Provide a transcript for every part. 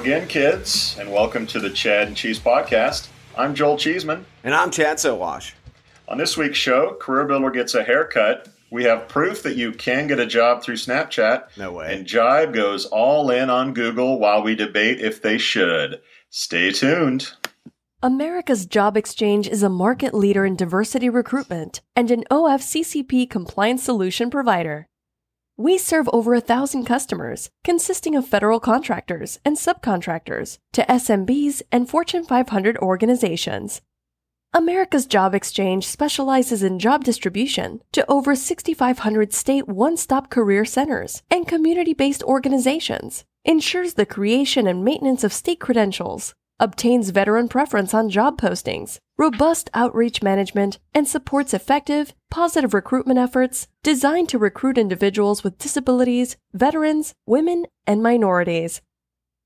Again, kids, and welcome to the Chad and Cheese Podcast. I'm Joel Cheeseman. And I'm Chad Sowash. On this week's show, Career Builder gets a haircut. We have proof that you can get a job through Snapchat. No way. And Jibe goes all in on Google while we debate if they should. Stay tuned. America's Job Exchange is a market leader in diversity recruitment and an OFCCP compliance solution provider. We serve over a thousand customers, consisting of federal contractors and subcontractors, to SMBs and Fortune 500 organizations. America's Job Exchange specializes in job distribution to over 6,500 state one stop career centers and community based organizations, ensures the creation and maintenance of state credentials, obtains veteran preference on job postings, robust outreach management, and supports effective, positive recruitment efforts designed to recruit individuals with disabilities, veterans, women, and minorities.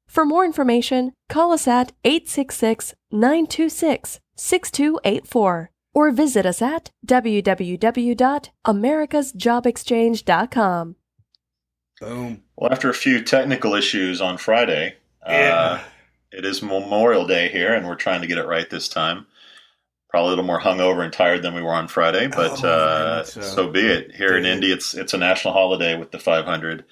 For more information, call us at 866 926 6284 or visit us at www.americasjobexchange.com. Boom. Well, after a few technical issues on Friday, Yeah. uh, it is Memorial Day here, and we're trying to get it right this time. Probably a little more hungover and tired than we were on Friday, but Oh, uh, so. so. be it. Here in. Indy, it's it's a national holiday with the 500,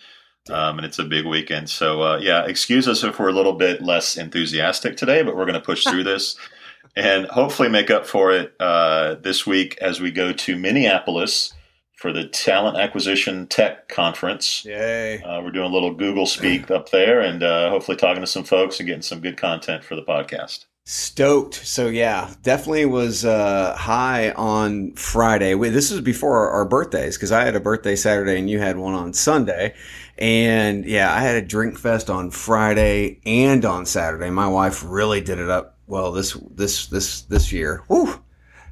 um, and it's a big weekend. So uh, yeah, excuse us if we're a little bit less enthusiastic today, but we're going to push through this and hopefully make up for it uh, this week as we go to Minneapolis for the Talent Acquisition Tech Conference. Yay. Uh, we're doing a little Google Speak up there, and uh, hopefully talking to some folks and getting some good content for the podcast. Stoked. So yeah, definitely was uh, high on Friday. Wait, this was before our, our birthdays because I had a birthday Saturday and you had one on Sunday. And yeah, I had a drink fest on Friday and on Saturday. My wife really did it up well this this this this year. Whew.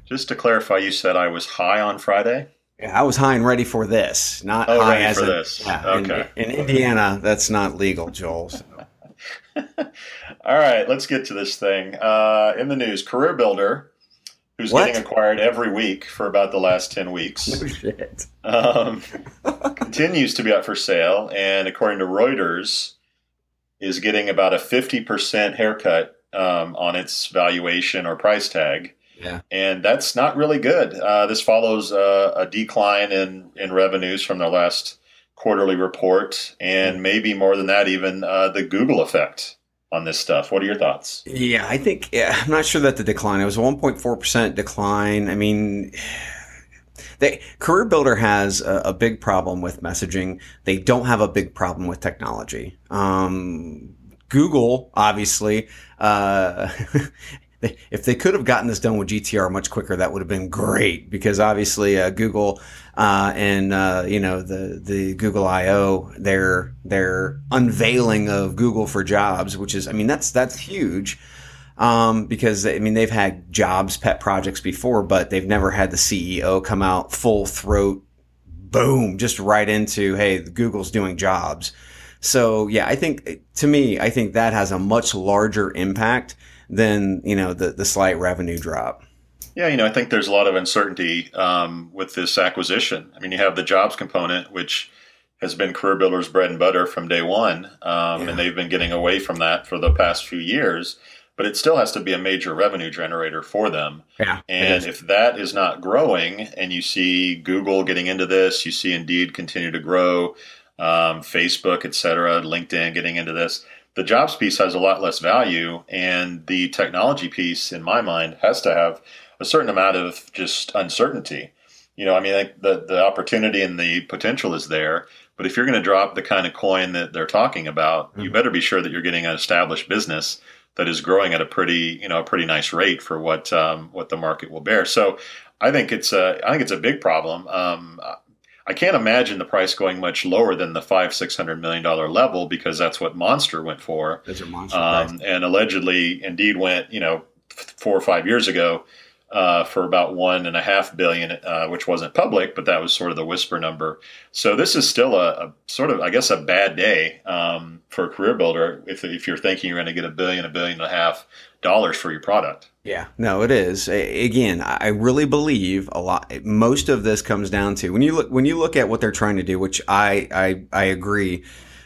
Just to clarify, you said I was high on Friday. Yeah, I was high and ready for this, not Oh, high as for in- this. Yeah, in- Okay. In, Indiana, that's not legal, Joel. So. All right, let's get to this thing. Uh, in the news, Career Builder, who's What? getting acquired every week for about the last 10 weeks, Oh, shit. um, continues to be up for sale. And according to Reuters, is getting about a 50% haircut um, on its valuation or price tag. Yeah. And that's not really good. Uh, this follows uh, a decline in, in revenues from their last quarterly report, and maybe more than that, even uh, the Google effect on this stuff. What are your thoughts? Yeah, I think yeah, I'm not sure that the decline. It was a 1.4 percent decline. I mean, they Career Builder has a, a big problem with messaging. They don't have a big problem with technology. Um, Google, obviously, uh, if they could have gotten this done with GTR much quicker, that would have been great because obviously uh, Google uh, and uh, you know the the Google I/O their their unveiling of Google for Jobs, which is I mean that's that's huge. Um, because I mean they've had jobs pet projects before, but they've never had the CEO come out full throat, boom, just right into hey, Google's doing jobs. So yeah, I think to me, I think that has a much larger impact than you know the the slight revenue drop. Yeah, you know, I think there's a lot of uncertainty um, with this acquisition. I mean, you have the jobs component, which has been Career Builder's bread and butter from day one, um, Yeah. and they've been getting away from that for the past few years. But it still has to be a major revenue generator for them. Yeah, And if that is not growing, and you see Google getting into this, you see Indeed continue to grow, um, Facebook, et cetera, LinkedIn getting into this, the jobs piece has a lot less value. And the technology piece, in my mind, has to have a certain amount of just uncertainty. You know, I mean, like the, the opportunity and the potential is there. But if you're going to drop the kind of coin that they're talking about, you Mhm. better be sure that you're getting an established business that is growing at a pretty, you know, a pretty nice rate for what um, what the market will bear. So, I think it's a I think it's a big problem. Um, I can't imagine the price going much lower than the five six hundred million dollar level because that's what Monster went for. Those are monster um, and allegedly, indeed, went you know four or five years ago uh, for about one and a half billion, uh, which wasn't public, but that was sort of the whisper number. So this is still a, a sort of, I guess, a bad day um, for a career builder if, if you're thinking you're going to get a billion, a billion and a half dollars for your product. Yeah, no, it is. Again, I really believe a lot. Most of this comes down to when you look when you look at what they're trying to do, which I I, I agree.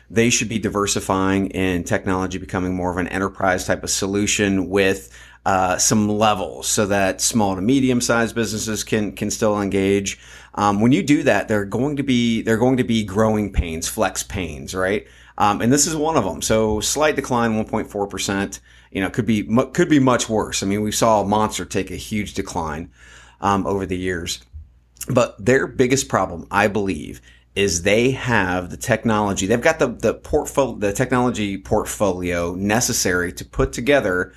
They should be diversifying in technology, becoming more of an enterprise type of solution with uh, some levels so that small to medium sized businesses can can still engage. Um, when you do that, they're going to be they're going to be growing pains, flex pains, right? Um, and this is one of them. So slight decline, 1.4 percent. You know, could be could be much worse. I mean, we saw Monster take a huge decline um, over the years, but their biggest problem, I believe, is they have the technology. They've got the the portfolio, the technology portfolio necessary to put together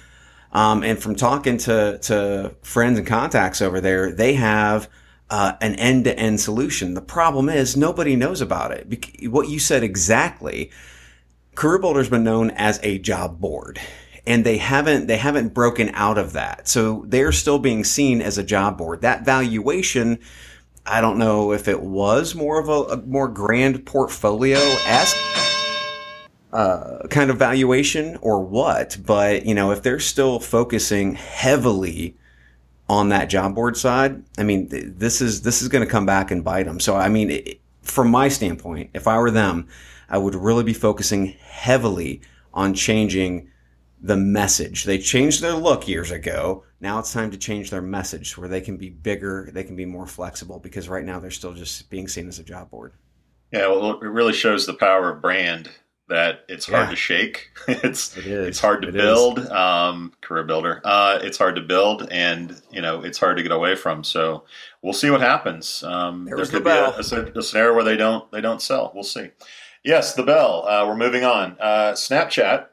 um, and from talking to, to friends and contacts over there, they have uh, an end to end solution. The problem is nobody knows about it. What you said exactly, Career Builder's been known as a job board. And they haven't they haven't broken out of that, so they're still being seen as a job board. That valuation, I don't know if it was more of a, a more grand portfolio esque uh, kind of valuation or what, but you know, if they're still focusing heavily on that job board side, I mean, th- this is this is going to come back and bite them. So, I mean, it, from my standpoint, if I were them, I would really be focusing heavily on changing the message. They changed their look years ago. Now it's time to change their message where they can be bigger, they can be more flexible because right now they're still just being seen as a job board. Yeah, well, it really shows the power of brand that it's hard yeah. to shake. it's it it's hard to it build. Um, career builder. Uh, it's hard to build, and you know it's hard to get away from. So we'll see what happens. Um, there could the be a, a, a, scenario where they don't they don't sell. We'll see. Yes, the bell. Uh, we're moving on. Uh, Snapchat.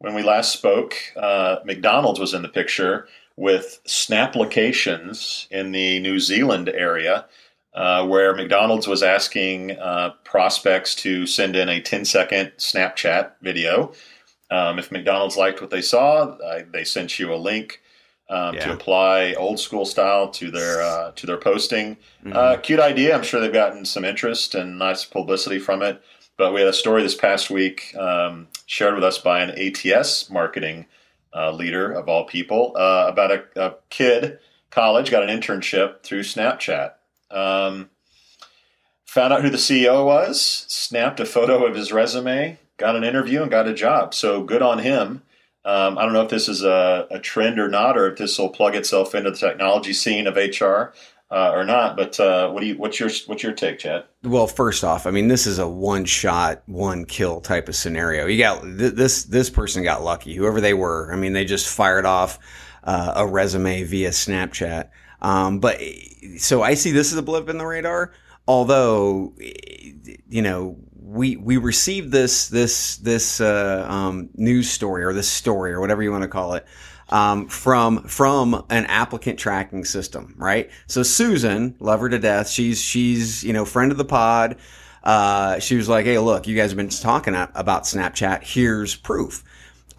When we last spoke, uh, McDonald's was in the picture with Snap locations in the New Zealand area uh, where McDonald's was asking uh, prospects to send in a 10 second Snapchat video. Um, if McDonald's liked what they saw, they sent you a link um, yeah. to apply old school style to their uh, to their posting. Mm-hmm. Uh, cute idea. I'm sure they've gotten some interest and nice publicity from it. But we had a story this past week um, shared with us by an ATS marketing uh, leader of all people uh, about a, a kid college got an internship through Snapchat. Um, found out who the CEO was, snapped a photo of his resume, got an interview, and got a job. So good on him. Um, I don't know if this is a, a, trend or not, or if this will plug itself into the technology scene of HR uh, or not. But uh, what do you? What's your What's your take, Chad? Well, first off, I mean, this is a one shot, one kill type of scenario. You got th- this. This person got lucky. Whoever they were. I mean, they just fired off uh, a resume via Snapchat. Um, but so I see this as a blip in the radar. Although, you know, we we received this this this uh, um, news story or this story or whatever you want to call it um, from from an applicant tracking system, right? So Susan, love her to death. She's she's you know friend of the pod. Uh, she was like, "Hey, look, you guys have been talking about Snapchat. Here's proof."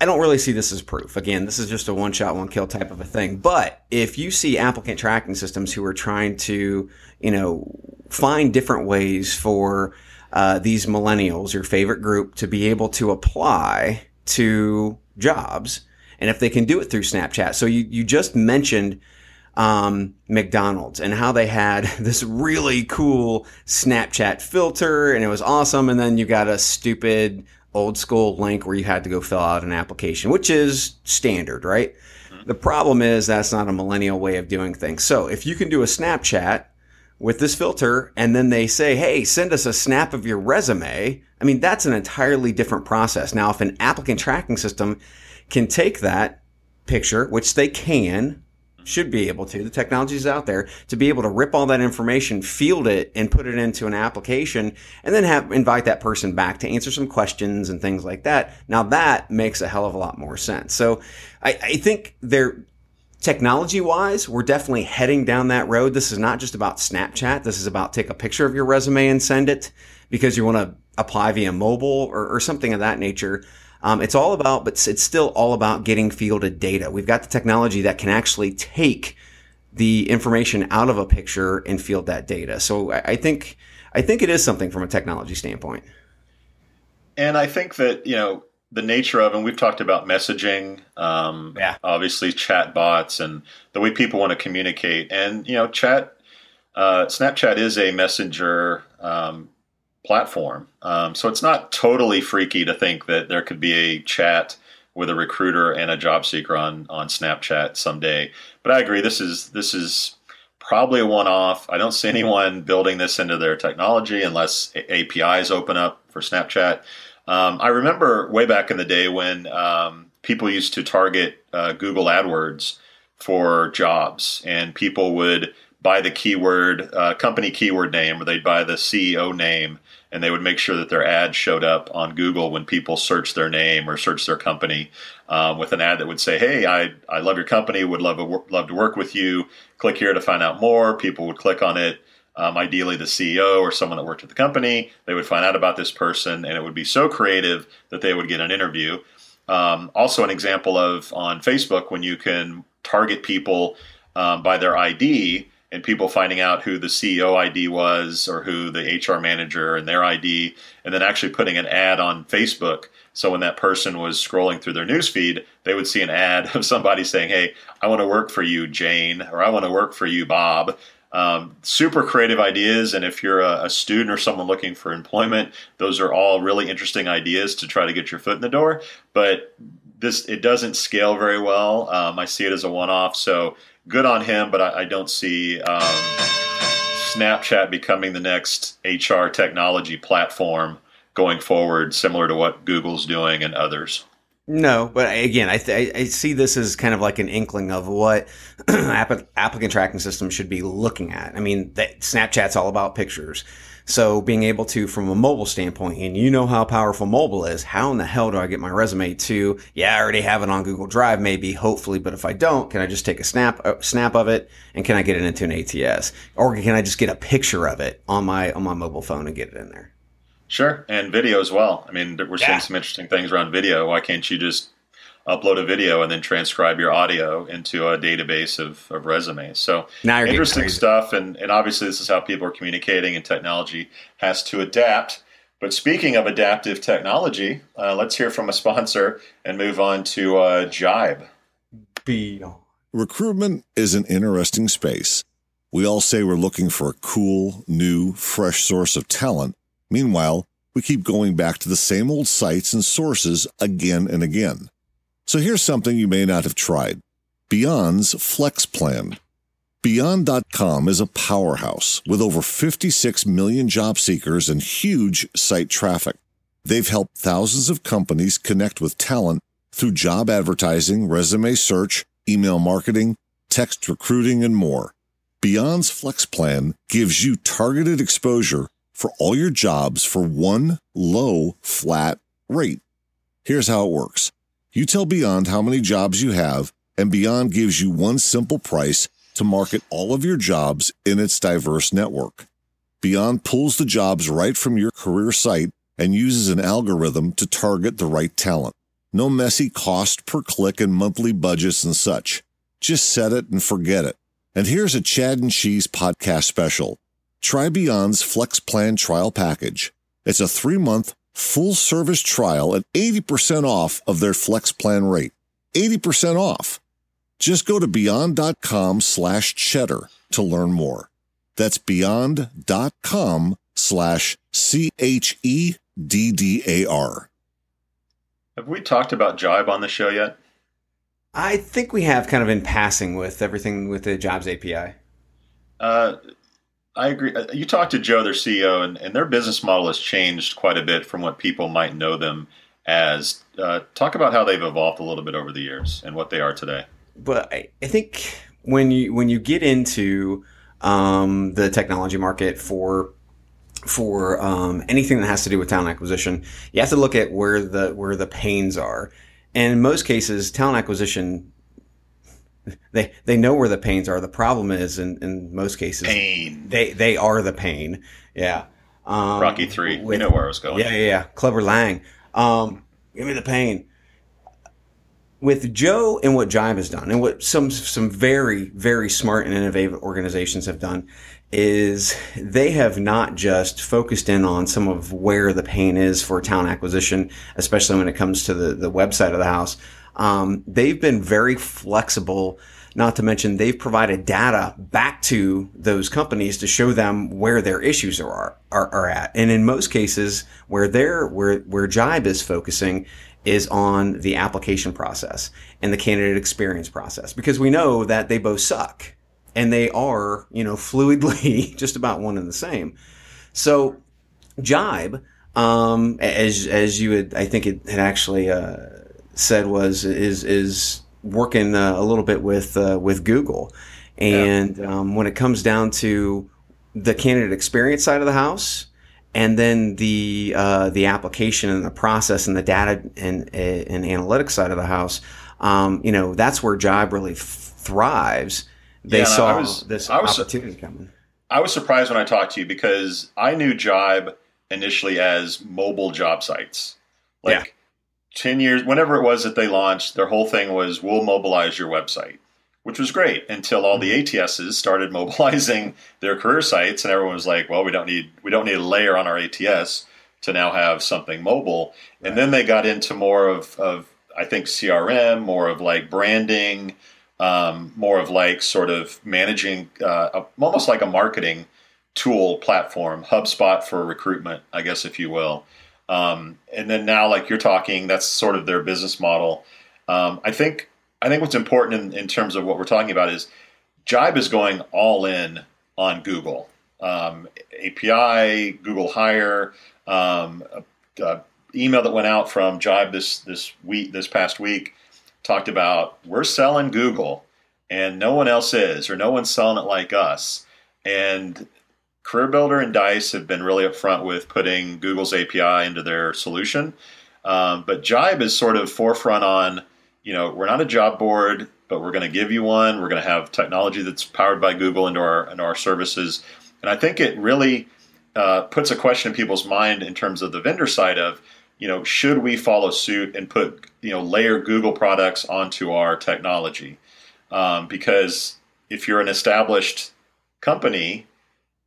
I don't really see this as proof. Again, this is just a one shot, one kill type of a thing. But if you see applicant tracking systems who are trying to, you know, find different ways for uh, these millennials, your favorite group, to be able to apply to jobs, and if they can do it through Snapchat. So you, you just mentioned um, McDonald's and how they had this really cool Snapchat filter and it was awesome. And then you got a stupid old school link where you had to go fill out an application, which is standard, right? Mm-hmm. The problem is that's not a millennial way of doing things. So if you can do a Snapchat with this filter and then they say, hey, send us a snap of your resume, I mean, that's an entirely different process. Now, if an applicant tracking system can take that picture, which they can, should be able to. The technology is out there to be able to rip all that information, field it, and put it into an application, and then have invite that person back to answer some questions and things like that. Now that makes a hell of a lot more sense. So I, I think there technology wise, we're definitely heading down that road. This is not just about Snapchat. This is about take a picture of your resume and send it because you want to apply via mobile or, or something of that nature. Um, it's all about, but it's still all about getting fielded data. We've got the technology that can actually take the information out of a picture and field that data. So I, I think I think it is something from a technology standpoint. And I think that you know the nature of, and we've talked about messaging, um, yeah. obviously chat bots, and the way people want to communicate. And you know, chat, uh, Snapchat is a messenger um, platform, um, so it's not totally freaky to think that there could be a chat with a recruiter and a job seeker on on Snapchat someday. But I agree, this is this is probably a one-off. I don't see anyone building this into their technology unless APIs open up for Snapchat. Um, I remember way back in the day when um, people used to target uh, Google AdWords for jobs, and people would buy the keyword, uh, company keyword name, or they'd buy the CEO name, and they would make sure that their ad showed up on Google when people search their name or search their company um, with an ad that would say, "Hey, I, I love your company, would love a, love to work with you. Click here to find out more." People would click on it um, ideally the CEO or someone that worked at the company. They would find out about this person, and it would be so creative that they would get an interview. Um, also, an example of on Facebook when you can target people um, by their ID and people finding out who the CEO ID was or who the HR manager and their ID, and then actually putting an ad on Facebook. So when that person was scrolling through their newsfeed, they would see an ad of somebody saying, Hey, I want to work for you, Jane, or I want to work for you, Bob. Um, super creative ideas, and if you're a, a, student or someone looking for employment, those are all really interesting ideas to try to get your foot in the door. But this it doesn't scale very well. Um, I see it as a one-off, so good on him. But I, I don't see um, Snapchat becoming the next HR technology platform going forward, similar to what Google's doing and others. No, but again, I, th- I see this as kind of like an inkling of what applicant tracking system should be looking at. I mean, that Snapchat's all about pictures. So being able to, from a mobile standpoint, and you know how powerful mobile is, how in the hell do I get my resume to, yeah, I already have it on Google Drive, maybe, hopefully, but if I don't, can I just take a snap, a uh, snap of it and can I get it into an ATS? Or can I just get a picture of it on my, on my mobile phone and get it in there? Sure, and video as well. I mean, we're seeing yeah. some interesting things around video. Why can't you just upload a video and then transcribe your audio into a database of, of resumes? So interesting stuff, and, and obviously this is how people are communicating, and technology has to adapt. But speaking of adaptive technology, uh, let's hear from a sponsor and move on to uh, Jibe. Beyond. Recruitment is an interesting space. We all say we're looking for a cool, new, fresh source of talent Meanwhile, we keep going back to the same old sites and sources again and again. So here's something you may not have tried Beyond's Flex Plan. Beyond.com is a powerhouse with over 56 million job seekers and huge site traffic. They've helped thousands of companies connect with talent through job advertising, resume search, email marketing, text recruiting, and more. Beyond's Flex Plan gives you targeted exposure for all your jobs for one low, flat rate. Here's how it works. You tell Beyond how many jobs you have, and Beyond gives you one simple price to market all of your jobs in its diverse network. Beyond pulls the jobs right from your career site and uses an algorithm to target the right talent. No messy cost per click and monthly budgets and such. Just set it and forget it. And here's a Chad and Cheese podcast special. Try Beyond's Flex Plan trial package. It's a three month full service trial at 80% off of their Flex Plan rate. 80% off. Just go to beyond.com slash cheddar to learn more. That's beyond.com slash C H E D D A R. Have we talked about Jibe on the show yet? I think we have kind of in passing with everything with the Jobs API. Uh, I agree. Uh, you talked to Joe, their CEO, and, and their business model has changed quite a bit from what people might know them as. Uh, talk about how they've evolved a little bit over the years and what they are today. But I, I think when you when you get into um, the technology market for for um, anything that has to do with talent acquisition, you have to look at where the where the pains are. And in most cases, talent acquisition they they know where the pains are. The problem is, in, in most cases, pain. They they are the pain. Yeah. Um, Rocky three. With, we know where I was going. Yeah, yeah, yeah. Clubber Lang. Um, give me the pain. With Joe and what Jibe has done, and what some some very very smart and innovative organizations have done, is they have not just focused in on some of where the pain is for talent acquisition, especially when it comes to the, the website of the house. Um, they've been very flexible, not to mention they've provided data back to those companies to show them where their issues are, are, are at. And in most cases, where they're, where, where Jibe is focusing is on the application process and the candidate experience process because we know that they both suck and they are, you know, fluidly just about one and the same. So, Jibe, um, as as you had, I think it had actually uh, said was is is working uh, a little bit with uh, with Google, and yeah. um, when it comes down to the candidate experience side of the house, and then the uh, the application and the process and the data and and analytics side of the house, um, you know, that's where Jibe really thrives they yeah, saw was, this I was, opportunity coming. I was surprised when I talked to you because I knew Jibe initially as mobile job sites. Like yeah. 10 years, whenever it was that they launched, their whole thing was we'll mobilize your website, which was great until all the mm-hmm. ATSs started mobilizing their career sites and everyone was like, well, we don't need, we don't need a layer on our ATS to now have something mobile. Right. And then they got into more of, of, I think CRM, more of like branding, um, more of like sort of managing, uh, a, almost like a marketing tool platform, HubSpot for recruitment, I guess, if you will. Um, and then now, like you're talking, that's sort of their business model. Um, I think I think what's important in, in, terms of what we're talking about is Jibe is going all in on Google um, API, Google Hire, um, a, a email that went out from Jibe this this week this past week talked about we're selling Google and no one else is, or no one's selling it like us. And Career Builder and Dice have been really upfront with putting Google's API into their solution. Um, but Jibe is sort of forefront on, you know, we're not a job board, but we're going to give you one. We're going to have technology that's powered by Google into our into our services. And I think it really uh, puts a question in people's mind in terms of the vendor side of, you know, should we follow suit and put, you know, layer Google products onto our technology? Um, because if you're an established company,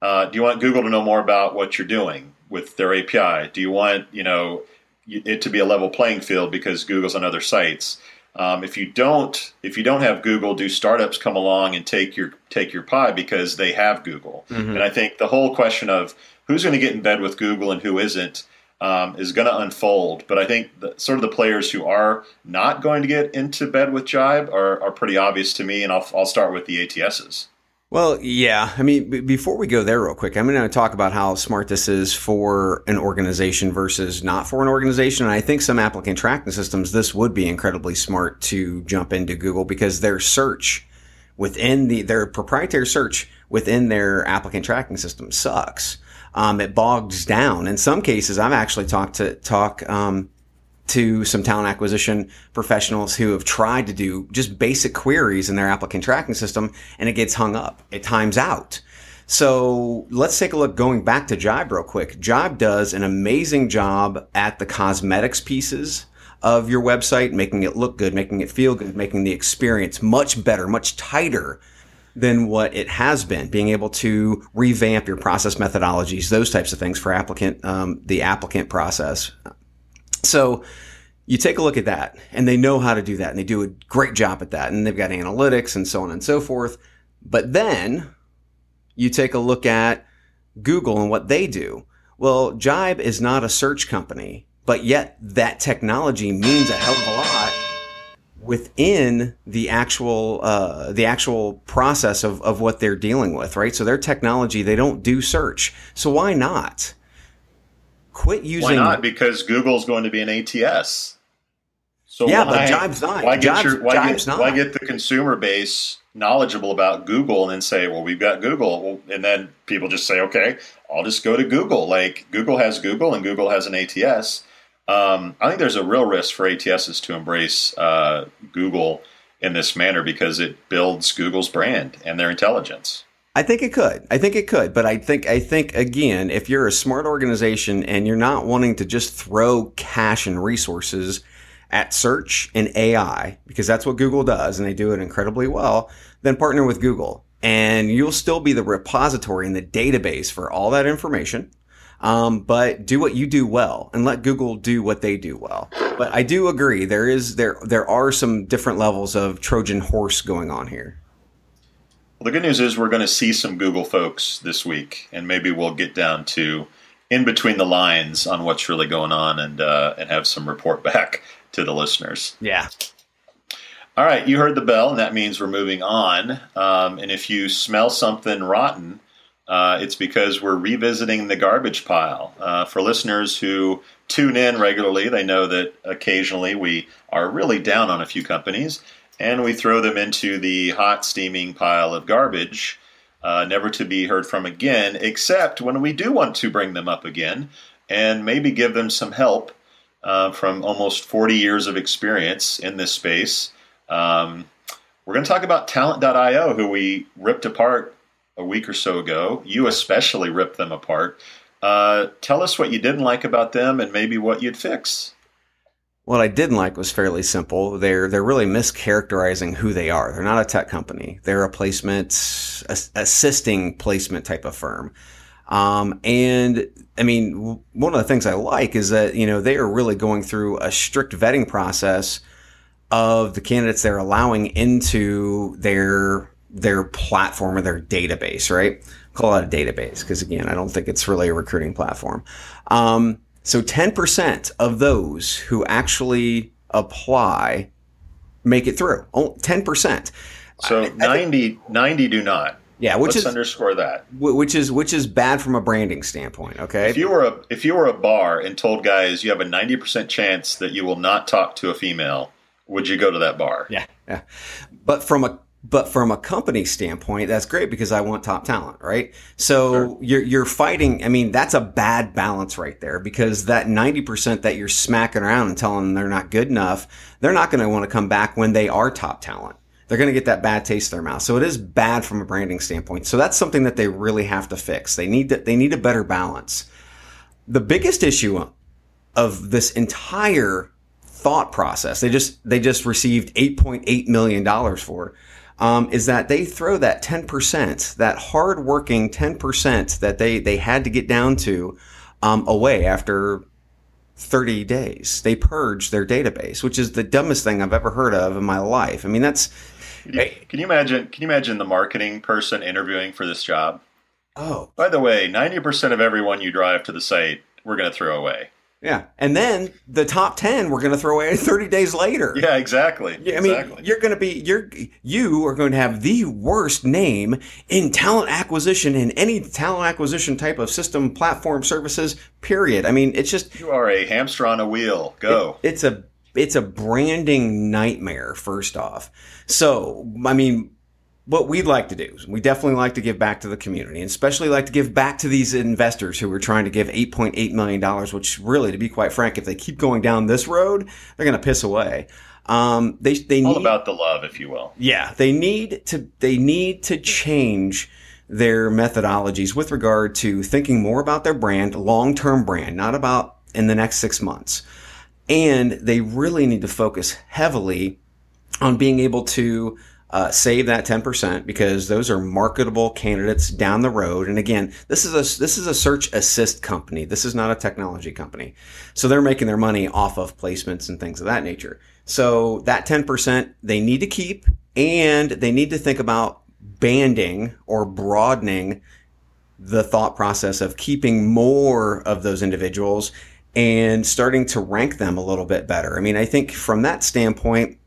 uh, do you want Google to know more about what you're doing with their API? Do you want, you know, it to be a level playing field because Google's on other sites? Um, if you don't, if you don't have Google, do startups come along and take your take your pie because they have Google? Mm-hmm. And I think the whole question of who's going to get in bed with Google and who isn't um, is going to unfold. But I think the, sort of the players who are not going to get into bed with Jibe are, are pretty obvious to me, and I'll, I'll start with the ATSs. Well, yeah. I mean, b- before we go there, real quick, I'm going to talk about how smart this is for an organization versus not for an organization. And I think some applicant tracking systems, this would be incredibly smart to jump into Google because their search within the their proprietary search within their applicant tracking system sucks um, it bogs down. In some cases, I've actually talked to talk um, to some talent acquisition professionals who have tried to do just basic queries in their applicant tracking system, and it gets hung up. It times out. So let's take a look going back to Jibe real quick. Jibe does an amazing job at the cosmetics pieces of your website, making it look good, making it feel good, making the experience much better, much tighter than what it has been. Being able to revamp your process methodologies, those types of things for applicant, um, the applicant process. So you take a look at that, and they know how to do that, and they do a great job at that, and they've got analytics and so on and so forth. But then you take a look at Google and what they do. Well, Jibe is not a search company, but yet that technology means a hell of a lot within the actual uh, the actual process of, of what they're dealing with, right? So their technology, they don't do search. So why not? Quit using Why not? Because Google's going to be an ATS. So yeah, why, but Jibe's not. Why get, your, why, get, not. why get the consumer base knowledgeable about Google and then say, well, we've got Google. And then people just say, okay, I'll just go to Google. Like Google has Google and Google has an ATS. Um, I think there's a real risk for ATSs to embrace uh, Google in this manner because it builds Google's brand and their intelligence. I think it could. I think it could, but I think I think again, if you're a smart organization and you're not wanting to just throw cash and resources at search and AI, because that's what Google does and they do it incredibly well, then partner with Google and you'll still be the repository and the database for all that information. Um, but do what you do well and let Google do what they do well. But I do agree there is there there are some different levels of Trojan horse going on here. Well, the good news is we're going to see some Google folks this week, and maybe we'll get down to in between the lines on what's really going on and uh, and have some report back to the listeners. Yeah. All right, you heard the bell, and that means we're moving on. Um, and if you smell something rotten, uh, it's because we're revisiting the garbage pile. Uh, for listeners who tune in regularly, they know that occasionally we are really down on a few companies and we throw them into the hot, steaming pile of garbage, uh, never to be heard from again, except when we do want to bring them up again and maybe give them some help uh, from almost 40 years of experience in this space. Um, we're going to talk about Talent.io, who we ripped apart a week or so ago. You especially ripped them apart. Uh, tell us what you didn't like about them and maybe what you'd fix. What I didn't like was fairly simple. They're they're really mischaracterizing who they are. They're not a tech company. They're a placement assisting placement type of firm. Um, and I mean, one of the things I like is that you know they are really going through a strict vetting process of the candidates they're allowing into their their platform or their database. Right? Call it a database because again, I don't think it's really a recruiting platform. Um, so 10% of those who actually apply make it through. 10%. So I, 90, I 90 do not. Yeah, which Let's is underscore that. Which is which is bad from a branding standpoint. Okay. If you were a if you were a bar and told guys you have a ninety percent chance that you will not talk to a female, would you go to that bar? Yeah, yeah. But from a but from a company standpoint, that's great because I want top talent, right? So sure. you're, you're fighting. I mean, that's a bad balance right there because that 90% that you're smacking around and telling them they're not good enough, they're not going to want to come back when they are top talent. They're going to get that bad taste in their mouth. So it is bad from a branding standpoint. So that's something that they really have to fix. They need to, they need a better balance. The biggest issue of this entire thought process, they just, they just received $8.8 million for um, is that they throw that 10%, that hardworking 10% that they, they had to get down to um, away after 30 days. They purge their database, which is the dumbest thing I've ever heard of in my life. I mean, that's. Can you, can you imagine? Can you imagine the marketing person interviewing for this job? Oh, by the way, ninety percent of everyone you drive to the site, we're going to throw away. Yeah. And then the top 10 we're going to throw away 30 days later. Yeah, exactly. I mean, exactly. you're going to be you're you are going to have the worst name in talent acquisition in any talent acquisition type of system platform services period. I mean, it's just You are a hamster on a wheel. Go. It, it's a it's a branding nightmare first off. So, I mean, what we'd like to do is we definitely like to give back to the community and especially like to give back to these investors who are trying to give $8.8 million, which really, to be quite frank, if they keep going down this road, they're going to piss away. Um, they, they all about the love, if you will. Yeah. They need to, they need to change their methodologies with regard to thinking more about their brand, long-term brand, not about in the next six months. And they really need to focus heavily on being able to uh, save that 10% because those are marketable candidates down the road. And again, this is a, this is a search assist company. This is not a technology company. So they're making their money off of placements and things of that nature. So that 10% they need to keep and they need to think about banding or broadening the thought process of keeping more of those individuals and starting to rank them a little bit better. I mean, I think from that standpoint,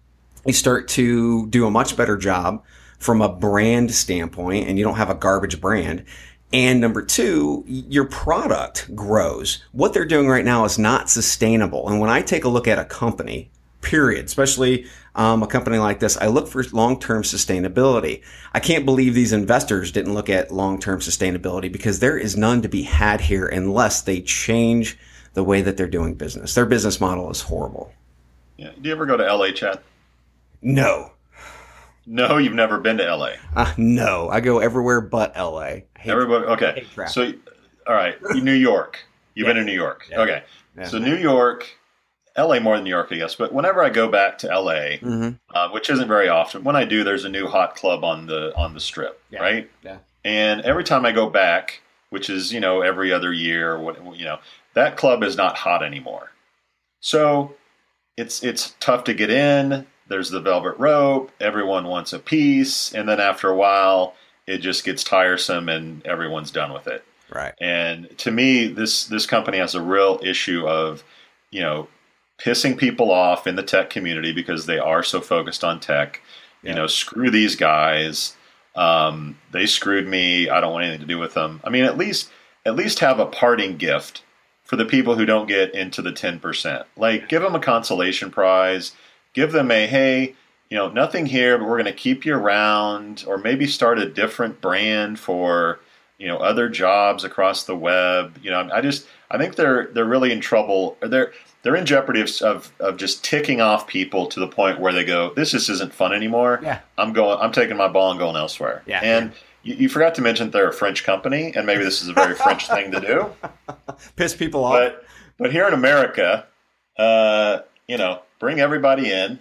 you start to do a much better job from a brand standpoint and you don't have a garbage brand. And number two, your product grows. What they're doing right now is not sustainable. And when I take a look at a company, period, especially um, a company like this, I look for long-term sustainability. I can't believe these investors didn't look at long-term sustainability because there is none to be had here unless they change the way that they're doing business. Their business model is horrible. Yeah. Do you ever go to LA, Chad? No. No, you've never been to LA. Uh, no, I go everywhere but LA. Everybody, okay. So, all right, New York. You've been to New York. Yeah. Okay. Yeah. So New York, LA more than New York, I guess. But whenever I go back to LA, Mhm. uh, which isn't very often, when I do, there's a new hot club on the on the strip, Yeah. right? Yeah. And every time I go back, which is you know every other year, what you know, that club is not hot anymore. So it's it's tough to get in. There's the velvet rope. Everyone wants a piece, and then after a while, it just gets tiresome, and everyone's done with it. Right. And to me, this this company has a real issue of, you know, pissing people off in the tech community because they are so focused on tech. Yeah. You know, screw these guys. Um, they screwed me. I don't want anything to do with them. I mean, at least at least have a parting gift for the people who don't get into the ten percent. Like, give them a consolation prize. Give them a hey. You know, nothing here, but we're going to keep you around, or maybe start a different brand for you know other jobs across the web you know i just i think they're they're really in trouble they're they're in jeopardy of, of, of just ticking off people to the point where they go this just isn't fun anymore Yeah. i'm going i'm taking my ball and going elsewhere Yeah. and you, you forgot to mention they're a french company and maybe this is a very french thing to do Piss people off. but but here in america uh, you know bring everybody in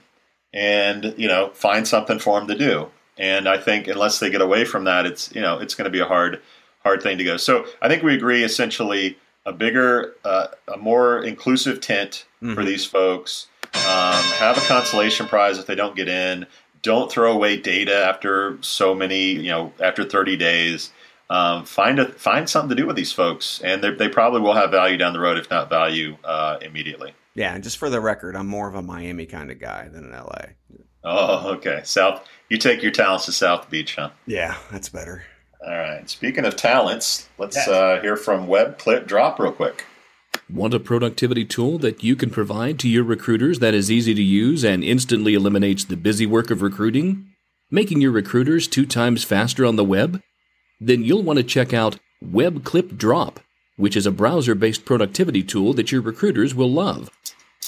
and you know find something for them to do. And i think unless they get away from that it's you know it's going to be a hard hard thing to go. So i think we agree essentially a bigger uh, a more inclusive tent for Mhm. these folks. Um, have a consolation prize if they don't get in. Don't throw away data after so many you know after 30 days. Um, find a find something to do with these folks and they, they probably will have value down the road if not value uh, immediately yeah, and just for the record, I'm more of a Miami kind of guy than an LA. oh okay south you take your talents to south beach huh Yeah, that's better. all right speaking of talents let's Yes. uh, hear from web clip drop real quick Want a productivity tool that you can provide to your recruiters that is easy to use and instantly eliminates the busy work of recruiting? Making your recruiters two times faster on the web? Then you'll want to check out Web Clip Drop, which is a browser based productivity tool that your recruiters will love.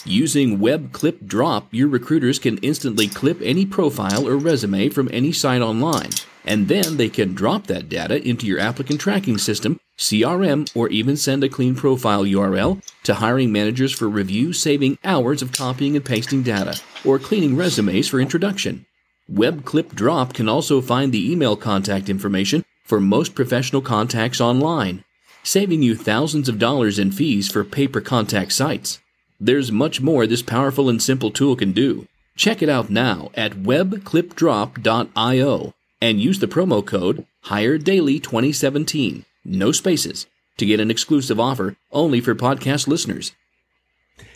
Using WebClip Drop, your recruiters can instantly clip any profile or resume from any site online, and then they can drop that data into your applicant tracking system, CRM, or even send a clean profile URL to hiring managers for review, saving hours of copying and pasting data, or cleaning resumes for introduction. WebClip Drop can also find the email contact information for most professional contacts online, saving you thousands of dollars in fees for paper contact sites. There's much more this powerful and simple tool can do. Check it out now at webclipdrop.io and use the promo code HireDaily2017, no spaces, to get an exclusive offer only for podcast listeners.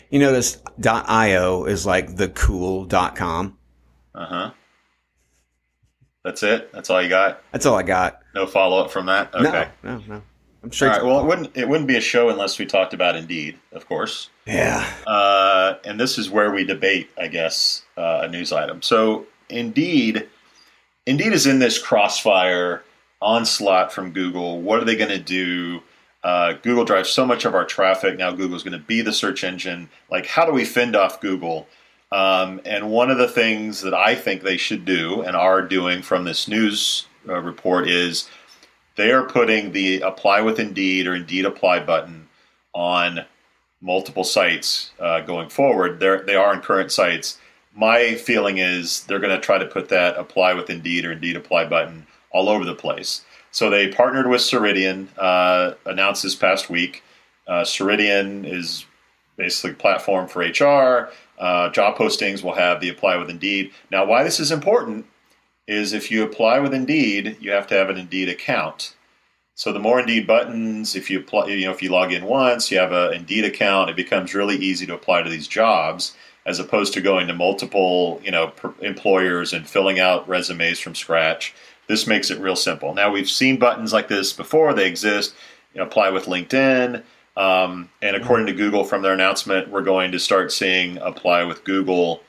You notice .io is like the cool.com. uh-huh that's it that's all you got That's all I got. no follow-up from that okay No, no, no. I'm all straight. right well it wouldn't it wouldn't be a show unless we talked about indeed of course yeah. uh, and this is where we debate, I guess, uh, a news item. So, Indeed, Indeed is in this crossfire onslaught from Google. What are they going to do? Uh, Google drives so much of our traffic. Now Google's going to be the search engine. Like, how do we fend off Google? Um, and one of the things that I think they should do and are doing from this news uh, report is they are putting the apply with Indeed or Indeed apply button on multiple sites uh, going forward. They're, they are in current sites. My feeling is they're going to try to put that apply with Indeed or Indeed apply button all over the place. So they partnered with Ceridian, uh, announced this past week. Uh, Ceridian is basically platform for HR. Uh, job postings will have the apply with Indeed. Now, why this is important is if you apply with Indeed, you have to have an Indeed account. So the more Indeed buttons, if you apply, you know, if you log in once, you have an Indeed account, it becomes really easy to apply to these jobs, as opposed to going to multiple, you know, employers and filling out resumes from scratch. This makes it real simple. Now we've seen buttons like this before; they exist. You know, apply with LinkedIn, um, and according to Google, from their announcement, we're going to start seeing apply with Google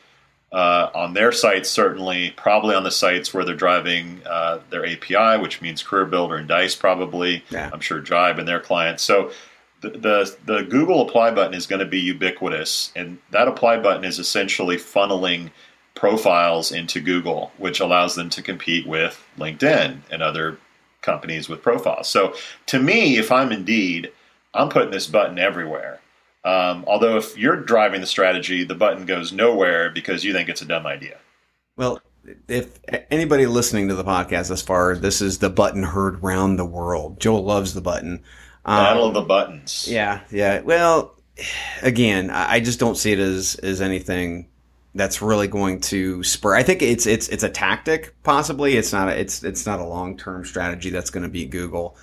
uh, on their sites, certainly, probably on the sites where they're driving uh, their API, which means Career Builder and Dice, probably. Yeah. I'm sure Jibe and their clients. So the, the the Google Apply button is going to be ubiquitous, and that Apply button is essentially funneling profiles into Google, which allows them to compete with LinkedIn and other companies with profiles. So to me, if I'm Indeed, I'm putting this button everywhere. Um, although if you're driving the strategy, the button goes nowhere because you think it's a dumb idea. Well, if anybody listening to the podcast thus far, this is the button heard round the world. Joel loves the button. Um, Battle of the buttons. Yeah, yeah. Well, again, I just don't see it as as anything that's really going to spur. I think it's it's it's a tactic, possibly. It's not a, it's it's not a long term strategy that's going to beat Google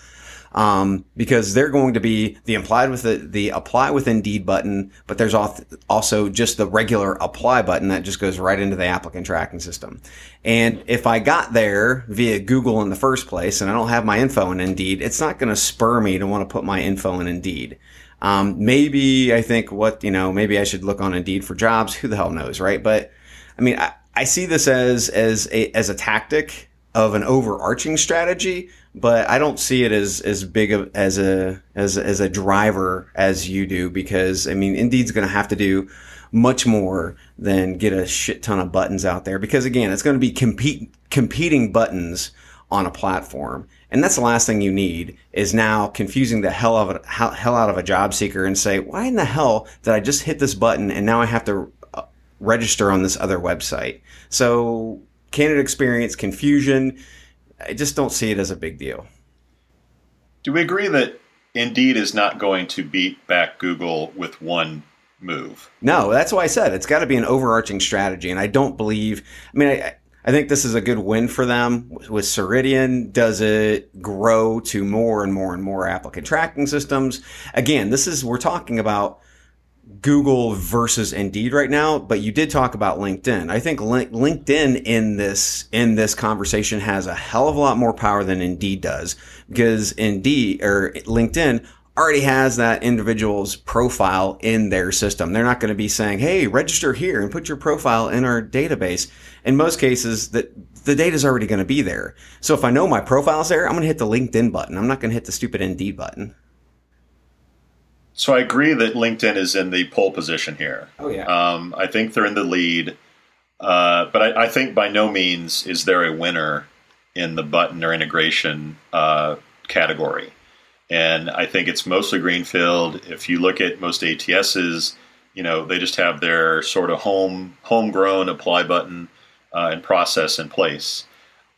um, because they're going to be the implied with the, the apply with Indeed button, but there's also just the regular apply button that just goes right into the applicant tracking system. And if I got there via Google in the first place and I don't have my info in Indeed, it's not going to spur me to want to put my info in Indeed. Um, maybe I think what, you know, maybe I should look on Indeed for jobs. Who the hell knows, right? But I mean, I, I see this as, as a, as a tactic of an overarching strategy but I don't see it as as big of as a as as a driver as you do because I mean Indeed's going to have to do much more than get a shit ton of buttons out there because again it's going to be compete competing buttons on a platform. And that's the last thing you need is now confusing the hell of a hell out of a job seeker and say why in the hell did I just hit this button and now I have to uh, register on this other website? So candidate experience confusion I just don't see it as a big deal. Do we agree that Indeed is not going to beat back Google with one move? No, that's why I said it's got to be an overarching strategy. And I don't believe, I mean, I, I think this is a good win for them with Ceridian. Does it grow to more and more and more applicant tracking systems? Again, this is, we're talking about Google versus Indeed right now, but you did talk about LinkedIn. I think LinkedIn in this in this conversation has a hell of a lot more power than Indeed does because Indeed or LinkedIn already has that individual's profile in their system. They're not going to be saying, "Hey, register here and put your profile in our database." In most cases, that the data is already going to be there. So if I know my profile's there, I'm going to hit the LinkedIn button. I'm not going to hit the stupid Indeed button. So I agree that LinkedIn is in the pole position here. Oh yeah. Um, I think they're in the lead, uh, but I, I, think by no means is there a winner in the button or integration uh, category. And I think it's mostly greenfield. If you look at most ATSs, you know they just have their sort of home homegrown apply button uh, and process in place.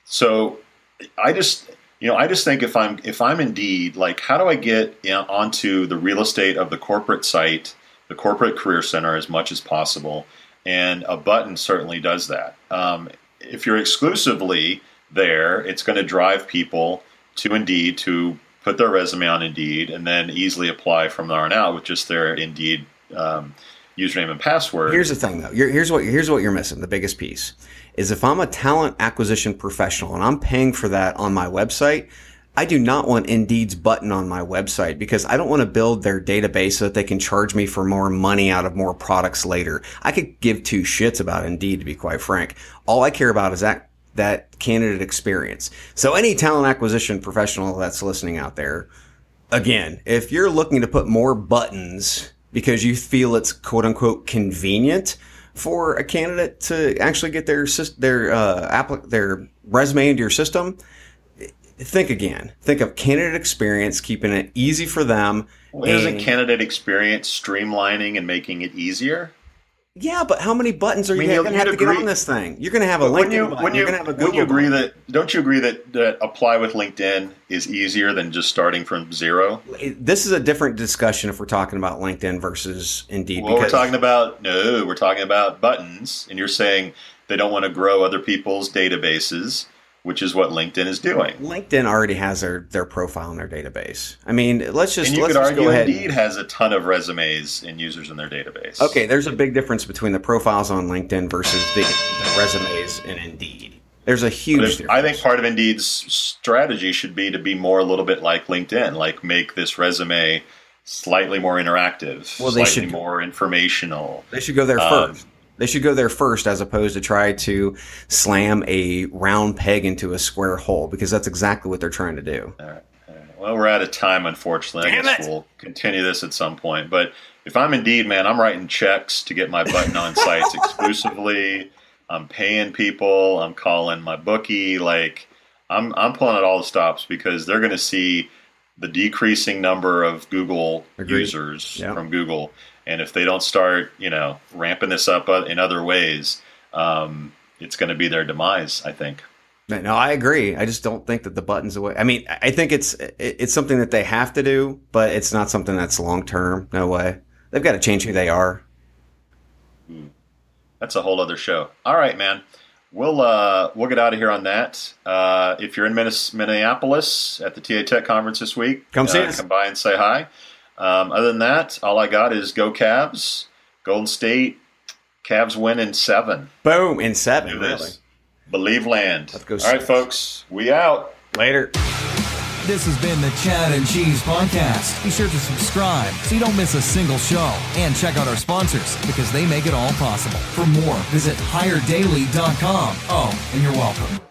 So I just you know, I just think if I'm if I'm Indeed, like, how do I get onto the real estate of the corporate site, the corporate career center, as much as possible? And a button certainly does that. Um, if you're exclusively there, it's going to drive people to Indeed to put their resume on Indeed and then easily apply from there on out with just their Indeed um, username and password. Here's the thing, though. here's what here's what you're missing. The biggest piece is if I'm a talent acquisition professional and I'm paying for that on my website, I do not want Indeed's button on my website because I don't want to build their database so that they can charge me for more money out of more products later. I could give two shits about Indeed to be quite frank. All I care about is that that candidate experience. So any talent acquisition professional that's listening out there, again, if you're looking to put more buttons because you feel it's quote unquote convenient, for a candidate to actually get their their uh, applic- their resume into your system, think again. Think of candidate experience, keeping it easy for them. Well, isn't candidate experience streamlining and making it easier? Yeah, but how many buttons are I mean, you going to have to agree. get on this thing? You're going to have a LinkedIn you, button. You, are going to have a Google. you agree button. that? Don't you agree that, that apply with LinkedIn is easier than just starting from zero? This is a different discussion if we're talking about LinkedIn versus Indeed. Well, we're talking about no, we're talking about buttons, and you're saying they don't want to grow other people's databases which is what LinkedIn is doing. LinkedIn already has their, their profile in their database. I mean, let's just and you let's could argue go ahead. Indeed has a ton of resumes and users in their database. Okay, there's a big difference between the profiles on LinkedIn versus the, the resumes in Indeed. There's a huge difference. I think part of Indeed's strategy should be to be more a little bit like LinkedIn, like make this resume slightly more interactive, well, they slightly should, more informational. They should go there um, first. They should go there first as opposed to try to slam a round peg into a square hole because that's exactly what they're trying to do. All right. All right. Well, we're out of time, unfortunately. Damn I guess it. we'll continue this at some point. But if I'm Indeed, man, I'm writing checks to get my button on sites exclusively. I'm paying people. I'm calling my bookie. Like I'm I'm pulling out all the stops because they're going to see the decreasing number of Google Agreed. users Yeah. from Google, and if they don't start, you know, ramping this up in other ways, um, it's going to be their demise. I think. No, I agree. I just don't think that the buttons away. I mean, I think it's it's something that they have to do, but it's not something that's long term. No way. They've got to change who they are. That's a whole other show. All right, man. We'll uh, we'll get out of here on that. Uh, if you're in Minneapolis at the TA Tech conference this week, Come see uh, us. Come by and say hi. Um, other than that, all I got is go Cavs. Golden State. Cavs win in seven. Boom in seven. Do Really. this. Believe land. Let's go All right, Sixers. folks. We out. Later. This has been the Chad and Cheese Podcast. Be sure to subscribe so you don't miss a single show. And check out our sponsors because they make it all possible. For more, visit hiredaily.com. Oh, and you're welcome.